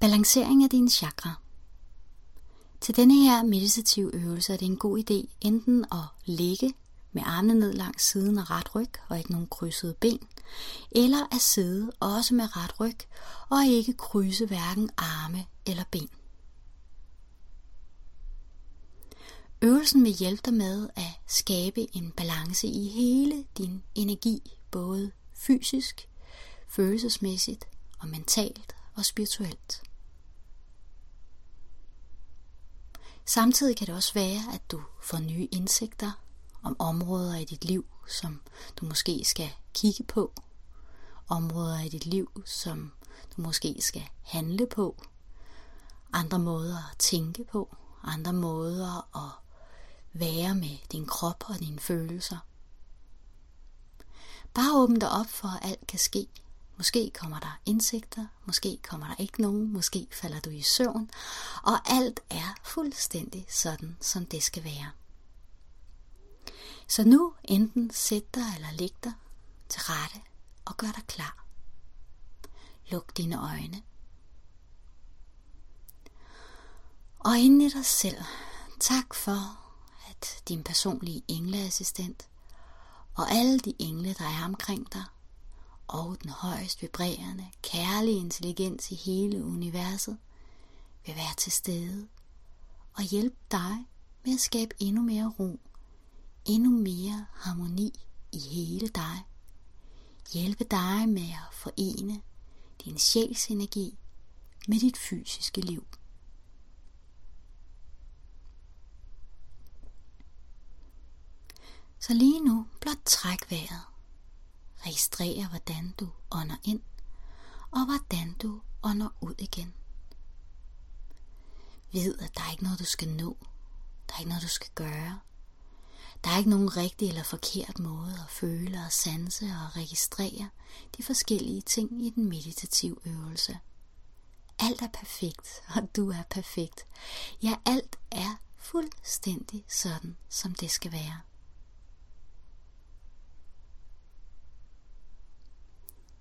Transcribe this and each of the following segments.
Balancering af dine chakra. Til denne her meditative øvelse er det en god idé enten at ligge med armene ned langs siden og ret ryg og ikke nogen krydsede ben, eller at sidde også med ret ryg og ikke krydse hverken arme eller ben. Øvelsen vil hjælpe dig med at skabe en balance i hele din energi, både fysisk, følelsesmæssigt og mentalt og spirituelt. Samtidig kan det også være, at du får nye indsigter om områder i dit liv, som du måske skal kigge på. Områder i dit liv, som du måske skal handle på. Andre måder at tænke på. Andre måder at være med din krop og dine følelser. Bare åbn dig op for, at alt kan ske. Måske kommer der indsigter, måske kommer der ikke nogen, måske falder du i søvn, og alt er fuldstændig sådan, som det skal være. Så nu enten sæt dig eller læg dig til rette og gør dig klar. Luk dine øjne. Og inden i dig selv, tak for, at din personlige engleassistent og alle de engle, der er omkring dig, og den højst vibrerende, kærlige intelligens i hele universet, vil være til stede og hjælpe dig med at skabe endnu mere ro, endnu mere harmoni i hele dig. Hjælpe dig med at forene din sjælsenergi med dit fysiske liv. Så lige nu blot træk vejret. Registrer hvordan du ånder ind og hvordan du ånder ud igen. Ved at der er ikke noget du skal nå. Der er ikke noget du skal gøre. Der er ikke nogen rigtig eller forkert måde at føle og sanse og registrere de forskellige ting i den meditative øvelse. Alt er perfekt, og du er perfekt. Ja, alt er fuldstændig sådan, som det skal være.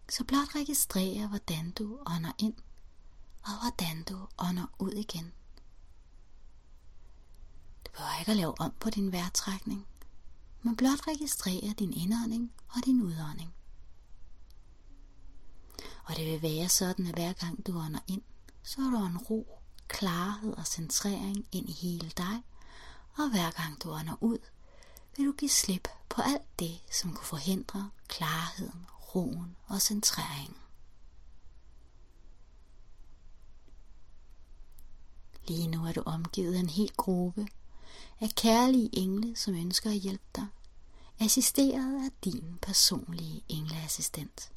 Så blot registrere, hvordan du ånder ind, og hvordan du ånder ud igen. Du behøver ikke at lave om på din vejrtrækning, men blot registrere din indånding og din udånding. Og det vil være sådan, at hver gang du ånder ind, så er der en ro, klarhed og centrering ind i hele dig, og hver gang du ånder ud, vil du give slip på alt det, som kunne forhindre klarheden, roen og centreringen. Lige nu er du omgivet af en hel gruppe af kærlige engle, som ønsker at hjælpe dig, assisteret af din personlige engleassistent.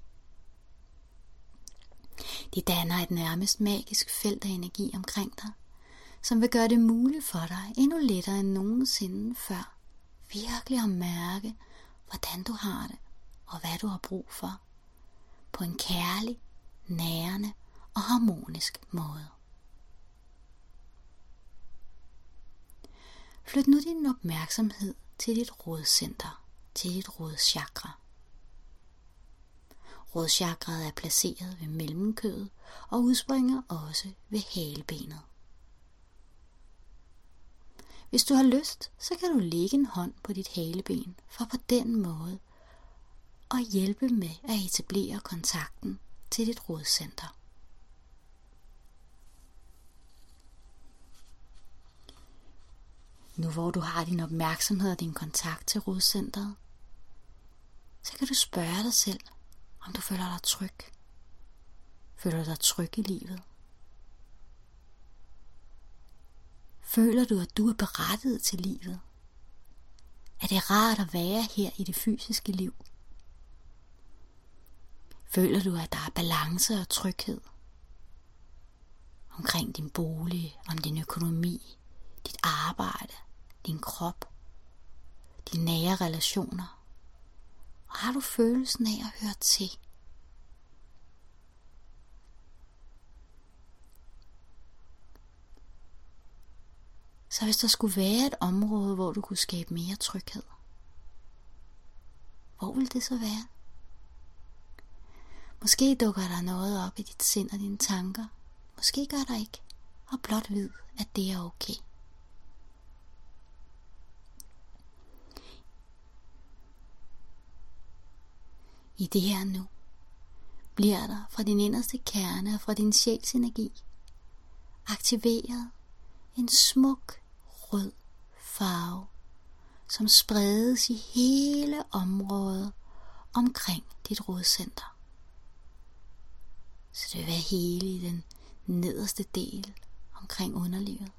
De danner et nærmest magisk felt af energi omkring dig, som vil gøre det muligt for dig endnu lettere end nogensinde før virkelig at mærke, hvordan du har det og hvad du har brug for, på en kærlig, nærende og harmonisk måde. Flyt nu din opmærksomhed til dit rådcenter, til dit rådchakra. Rådchakraet er placeret ved mellemkødet og udspringer også ved halebenet. Hvis du har lyst, så kan du lægge en hånd på dit haleben for på den måde og hjælpe med at etablere kontakten til dit rådcenter. Nu hvor du har din opmærksomhed og din kontakt til rådcentret, så kan du spørge dig selv, om du føler dig tryg. Føler du dig tryg i livet? Føler du, at du er berettiget til livet? Er det rart at være her i det fysiske liv? Føler du, at der er balance og tryghed omkring din bolig, om din økonomi, dit arbejde, din krop, dine nære relationer? Og har du følelsen af at høre til? Så hvis der skulle være et område, hvor du kunne skabe mere tryghed, hvor vil det så være? Måske dukker der noget op i dit sind og dine tanker. Måske gør der ikke. Og blot vid, at det er okay. I det her nu bliver der fra din inderste kerne og fra din sjæls energi aktiveret en smuk rød farve, som spredes i hele området omkring dit rodcenter. Så det vil være hele i den nederste del omkring underlivet.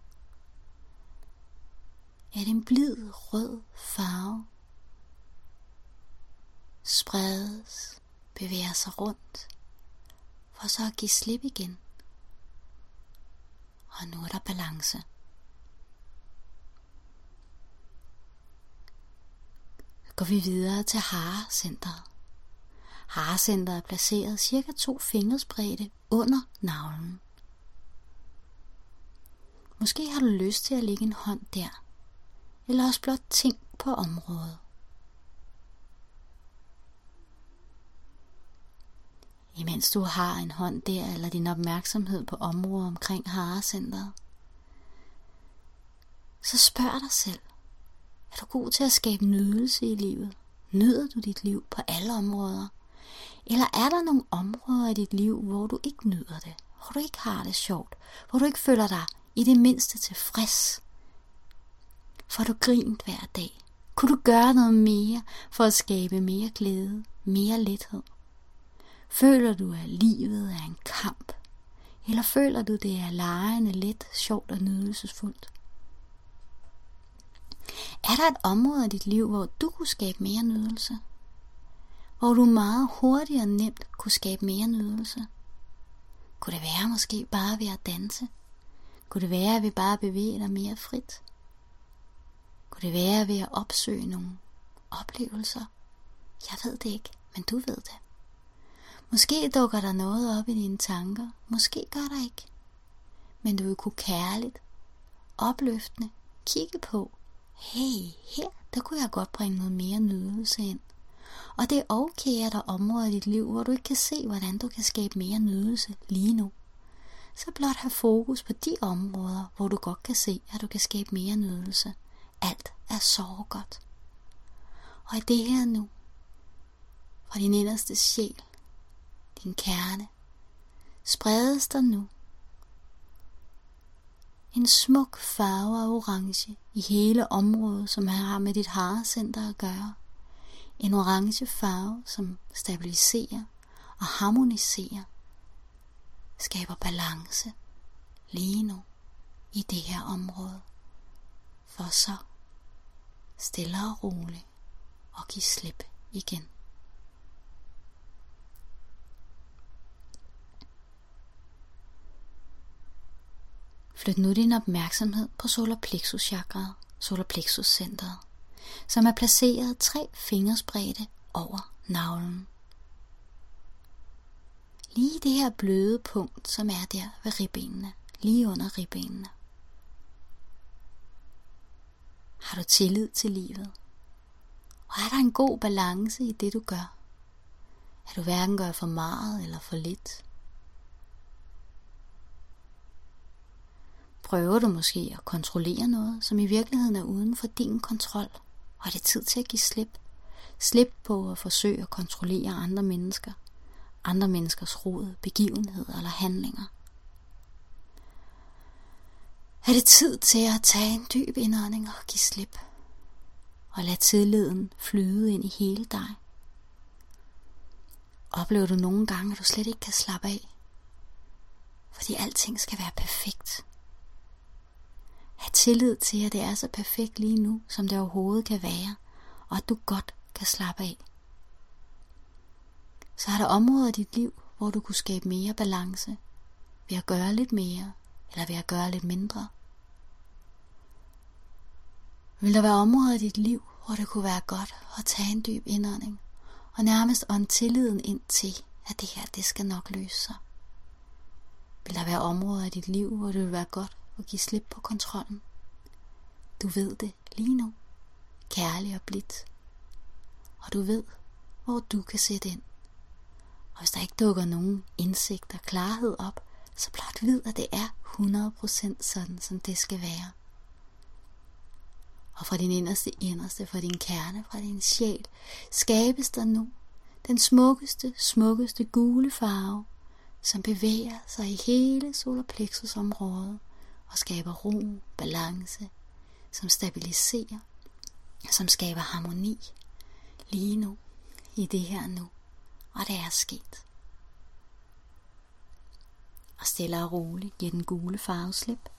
Er det en blid rød farve, spredes, bevæger sig rundt, for så at give slip igen. Og nu er der balance. Går vi videre til Harecenteret. Harcenteret er placeret cirka to fingersbredde under navlen. Måske har du lyst til at lægge en hånd der, eller også blot tænk på området. Imens du har en hånd der, eller din opmærksomhed på området omkring harecenteret, så spørg dig selv, er du god til at skabe nydelse i livet? Nyder du dit liv på alle områder? Eller er der nogle områder i dit liv, hvor du ikke nyder det? Hvor du ikke har det sjovt? Hvor du ikke føler dig i det mindste tilfreds? Får du grint hver dag? Kunne du gøre noget mere for at skabe mere glæde, mere lethed? Føler du, at livet er en kamp? Eller føler du, det er lejende, let, sjovt og nydelsesfuldt? Er der et område i dit liv, hvor du kunne skabe mere nydelse? Hvor du meget hurtigt og nemt kunne skabe mere nydelse? Kunne det være måske bare ved at danse? Kunne det være ved bare at bevæge dig mere frit? Kunne det være ved at opsøge nogle oplevelser? Jeg ved det ikke, men du ved det. Måske dukker der noget op i dine tanker, måske gør der ikke. Men du vil kunne kærligt, opløftende, kigge på, hey, her, der kunne jeg godt bringe noget mere nydelse ind. Og det er okay, at der er områder i dit liv, hvor du ikke kan se, hvordan du kan skabe mere nydelse lige nu. Så blot have fokus på de områder, hvor du godt kan se, at du kan skabe mere nydelse. Alt er så godt. Og i det her nu, fra din inderste sjæl, din kerne, spredes der nu en smuk farve af orange i hele området, som har med dit harecenter at gøre. En orange farve, som stabiliserer og harmoniserer, skaber balance lige nu i det her område, for så stille og roligt og give slip igen. Flyt nu din opmærksomhed på solarplexus chakra, solarplexus centret, som er placeret tre fingers bredde over navlen. Lige det her bløde punkt, som er der ved ribbenene, lige under ribbenene. Har du tillid til livet? Og er der en god balance i det, du gør? At du hverken gør for meget eller for lidt? Prøver du måske at kontrollere noget, som i virkeligheden er uden for din kontrol, og det er tid til at give slip. Slip på at forsøge at kontrollere andre mennesker, andre menneskers rod, begivenheder eller handlinger. Er det tid til at tage en dyb indånding og give slip, og lade tilliden flyde ind i hele dig. Oplever du nogle gange, at du slet ikke kan slappe af, fordi alting skal være perfekt. Ha' tillid til, at det er så perfekt lige nu, som det overhovedet kan være, og at du godt kan slappe af. Så er der områder i dit liv, hvor du kunne skabe mere balance, ved at gøre lidt mere, eller ved at gøre lidt mindre. Vil der være områder i dit liv, hvor det kunne være godt at tage en dyb indånding, og nærmest ånde tilliden ind til, at det her, det skal nok løse sig? Vil der være områder i dit liv, hvor det vil være godt og give slip på kontrollen. Du ved det lige nu, kærlig og blidt. Og du ved, hvor du kan sætte ind. Og hvis der ikke dukker nogen indsigt og klarhed op, så blot vid, at det er 100% sådan, som det skal være. Og fra din inderste inderste, fra din kerne, fra din sjæl, skabes der nu den smukkeste, smukkeste gule farve, som bevæger sig i hele solarplexusområdet og skaber ro, balance, som stabiliserer, som skaber harmoni lige nu, i det her nu, og det er sket. Og stille og roligt giver den gule farve slip.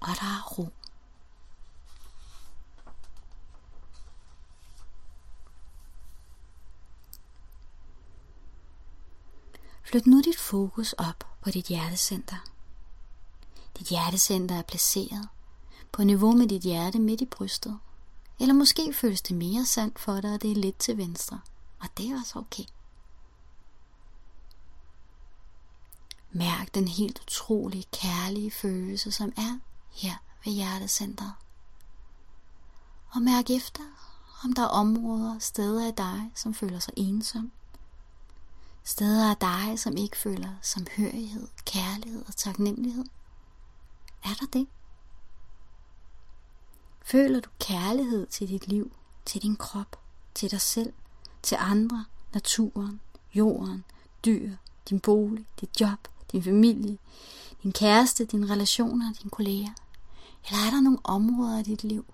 Og der er ro. Flyt nu dit fokus op på dit hjertecenter. Dit hjertecenter er placeret på niveau med dit hjerte midt i brystet. Eller måske føles det mere sandt for dig, at det er lidt til venstre. Og det er også okay. Mærk den helt utrolige kærlige følelse, som er her ved hjertecentret. Og mærk efter, om der er områder, steder i dig, som føler sig ensom. Steder af dig, som ikke føler samhørighed, kærlighed og taknemmelighed. Er der det? Føler du kærlighed til dit liv, til din krop, til dig selv, til andre, naturen, jorden, dyr, din bolig, dit job, din familie, din kæreste, dine relationer, dine kolleger? Eller er der nogle områder i dit liv,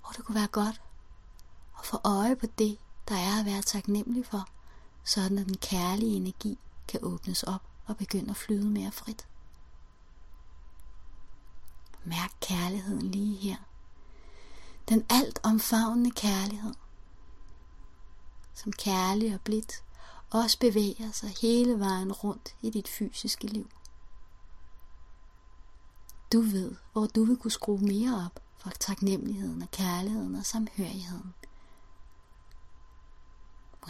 hvor det kunne være godt at få øje på det, der er at være taknemmelig for, sådan at den kærlige energi kan åbnes op og begynde at flyde mere frit? Mærk kærligheden lige her. Den alt omfavnende kærlighed, som kærlig og blidt også bevæger sig hele vejen rundt i dit fysiske liv. Du ved, hvor du vil kunne skrue mere op for taknemmeligheden og kærligheden og samhørigheden.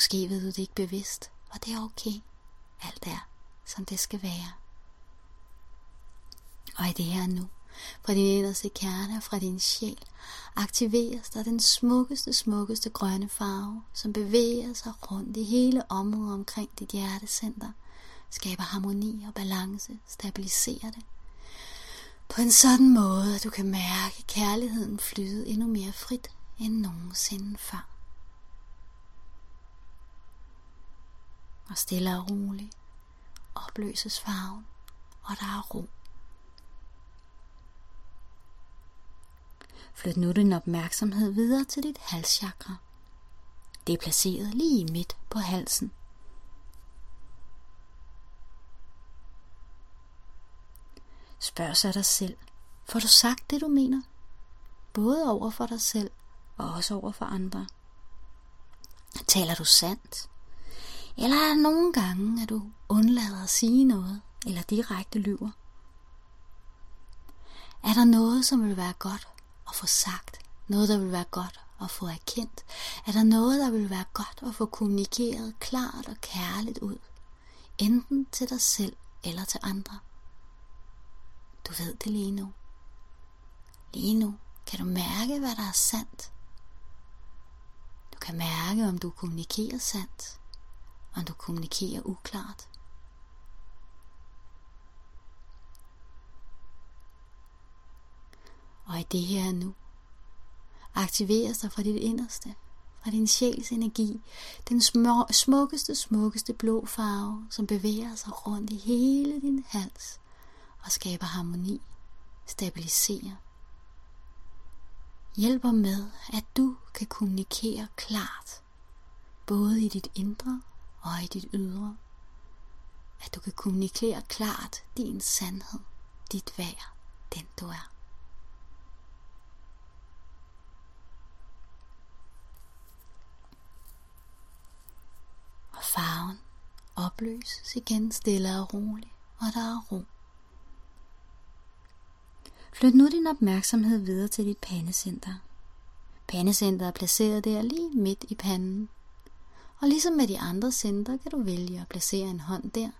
Måske ved du det ikke bevidst, og det er okay. Alt er, som det skal være. Og i det her nu, fra din inderste kerne og fra din sjæl, aktiveres der den smukkeste, smukkeste grønne farve, som bevæger sig rundt i hele området omkring dit hjertecenter, skaber harmoni og balance, stabiliserer det. På en sådan måde, at du kan mærke kærligheden flyde endnu mere frit end nogensinde før. Og stille og roligt opløses farven, og der er ro. Flyt nu din opmærksomhed videre til dit halschakra. Det er placeret lige midt på halsen. Spørg så dig selv, får du sagt det du mener? Både over for dig selv og også over for andre. Taler du sandt? Eller er der nogle gange, at du undlader at sige noget, eller direkte lyver? Er der noget, som vil være godt at få sagt? Noget, der vil være godt at få erkendt? Er der noget, der vil være godt at få kommunikeret klart og kærligt ud? Enten til dig selv eller til andre. Du ved det lige nu. Lige nu kan du mærke, hvad der er sandt. Du kan mærke, om du kommunikerer sandt, og du kommunikerer uklart. Og i det her nu, aktiveres dig fra dit inderste, fra din sjæls energi, den smukkeste, smukkeste blå farve, som bevæger sig rundt i hele din hals og skaber harmoni, stabiliserer. Hjælper med, at du kan kommunikere klart, både i dit indre og i dit ydre. At du kan kommunikere klart din sandhed, dit værd, den du er. Og farven opløses igen stille og roligt, og der er ro. Flyt nu din opmærksomhed videre til dit pandecenter. Pandecenteret er placeret der lige midt i panden. Og ligesom med de andre centre kan du vælge at placere en hånd der,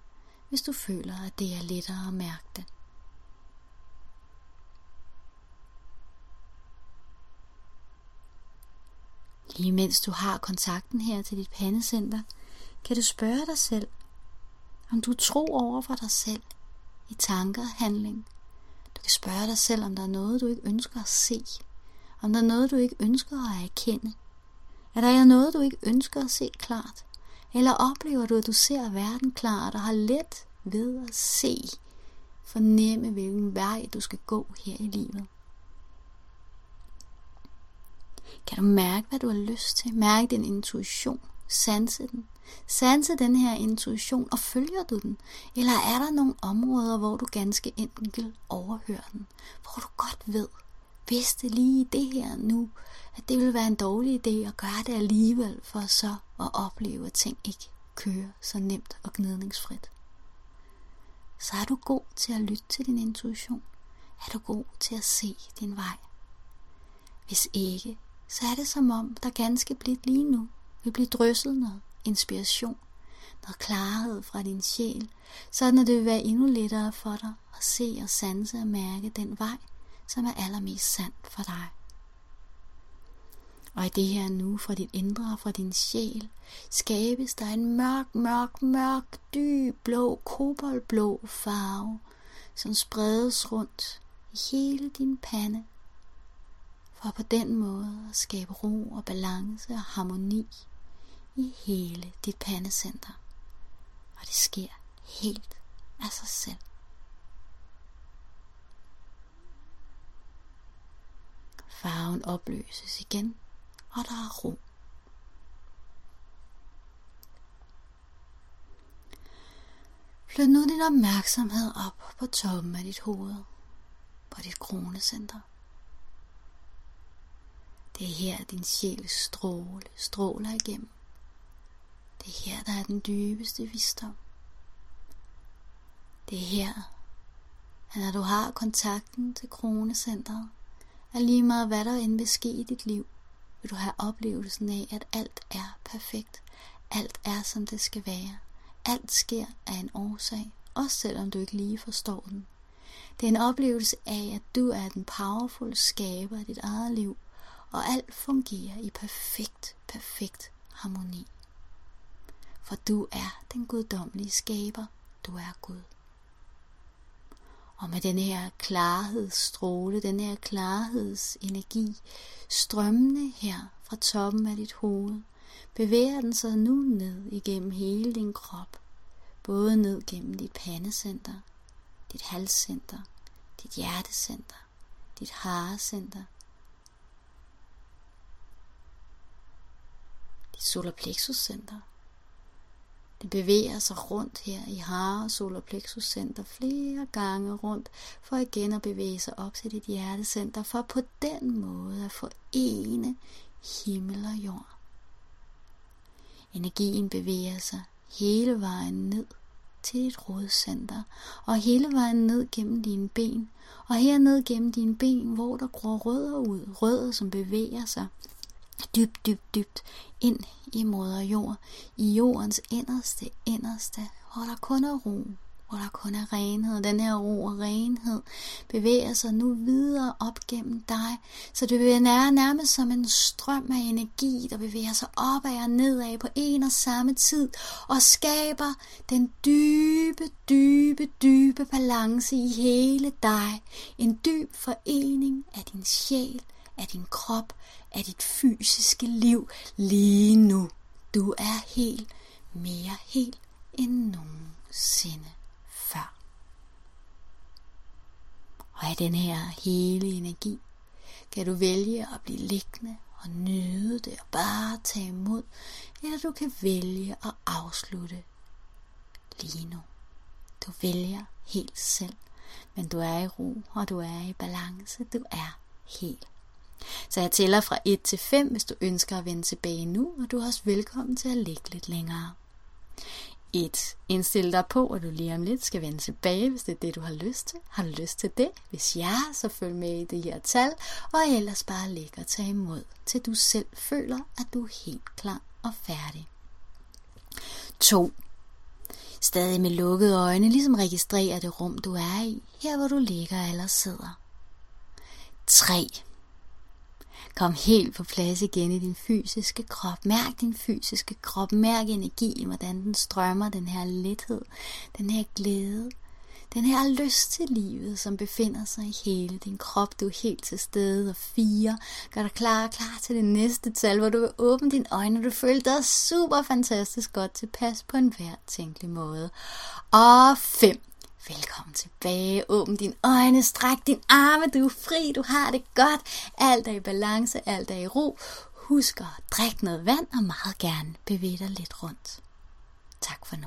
hvis du føler, at det er lettere at mærke det. Lige mens du har kontakten her til dit pandecenter, kan du spørge dig selv, om du tror over for dig selv i tanker og handling. Du kan spørge dig selv, om der er noget, du ikke ønsker at se. Om der er noget, du ikke ønsker at erkende. Er der noget, du ikke ønsker at se klart? Eller oplever du, at du ser verden klart og har let ved at se, fornemme, hvilken vej du skal gå her i livet? Kan du mærke, hvad du har lyst til? Mærke din intuition. Sanse den. Sanse den her intuition, og følger du den? Eller er der nogle områder, hvor du ganske enkelt overhører den? Hvor du godt ved, vidste lige det her nu, at det ville være en dårlig idé at gøre det alligevel, for så at opleve, at ting ikke kører så nemt og gnidningsfrit. Så er du god til at lytte til din intuition. Er du god til at se din vej. Hvis ikke, så er det som om, der ganske blidt lige nu vil blive drysset noget inspiration, noget klarhed fra din sjæl, sådan at det vil være endnu lettere for dig at se og sanse og mærke den vej, som er allermest sand for dig. Og i det her nu fra din indre og fra din sjæl, skabes der en mørk, mørk, mørk, dyb, blå, koboldblå farve, som spredes rundt i hele din pande, for på den måde at skabe ro og balance og harmoni i hele dit pandecenter. Og det sker helt af sig selv. Farven opløses igen, og der er ro. Flyt nu din opmærksomhed op på toppen af dit hoved, på dit kronecenter. Det er her, din sjæl stråle stråler igennem. Det er her, der er den dybeste visdom. Det er her, at når du har kontakten til kronecentret, er lige meget hvad der end vil ske i dit liv, vil du have oplevelsen af, at alt er perfekt. Alt er, som det skal være. Alt sker af en årsag, også selvom du ikke lige forstår den. Det er en oplevelse af, at du er den powerful skaber af dit eget liv, og alt fungerer i perfekt, perfekt harmoni. For du er den guddommelige skaber. Du er Gud. Og med den her klarhedsstråle, den her klarhedsenergi, strømmende her fra toppen af dit hoved, bevæger den sig nu ned igennem hele din krop. Både ned gennem dit pandecenter, dit halscenter, dit hjertecenter, dit harecenter, dit solarplexuscenter, det bevæger sig rundt her i hare solar plexus center flere gange rundt, for igen at bevæge sig op til dit hjertecenter, for på den måde at forene himmel og jord. Energien bevæger sig hele vejen ned til dit rodcenter, og hele vejen ned gennem dine ben, og her ned gennem dine ben, hvor der gror rødder ud, rødder som bevæger sig dybt, dybt, dybt ind i moder jord, i jordens inderste, inderste, hvor der kun er ro, hvor der kun er renhed. Den her ro og renhed bevæger sig nu videre op gennem dig, så det bliver nærmest som en strøm af energi, der bevæger sig opad og nedad på en og samme tid, og skaber den dybe, dybe, dybe balance i hele dig. En dyb forening af din sjæl, af din krop, af dit fysiske liv lige nu. Du er helt mere helt end nogensinde før. Og af den her hele energi kan du vælge at blive liggende og nyde det og bare tage imod, eller du kan vælge at afslutte lige nu. Du vælger helt selv, men du er i ro, og du er i balance, du er helt så jeg tæller fra 1 til 5, hvis du ønsker at vende tilbage nu, og du er også velkommen til at ligge lidt længere. 1. Indstil dig på, at du lige om lidt skal vende tilbage, hvis det er det, du har lyst til. Har du lyst til det? Hvis ja, så følg med i det her tal, og ellers bare ligge og tage imod, til du selv føler, at du er helt klar og færdig. 2. Stadig med lukkede øjne, ligesom registrerer det rum, du er i, her hvor du ligger eller sidder. 3. Kom helt på plads igen i din fysiske krop. Mærk din fysiske krop. Mærk energien, hvordan den strømmer, den her lethed, den her glæde. Den her lyst til livet, som befinder sig i hele din krop. Du er helt til stede. Og fire. Gør dig klar klar til det næste tal, hvor du vil åbne dine øjne, og du føler dig super fantastisk godt tilpas på en hver tænkelig måde. Og fem. Velkommen tilbage. Åbn dine øjne, stræk din arme. Du er fri, du har det godt. Alt er i balance, alt er i ro. Husk at drikke noget vand og meget gerne bevæge dig lidt rundt. Tak for nu.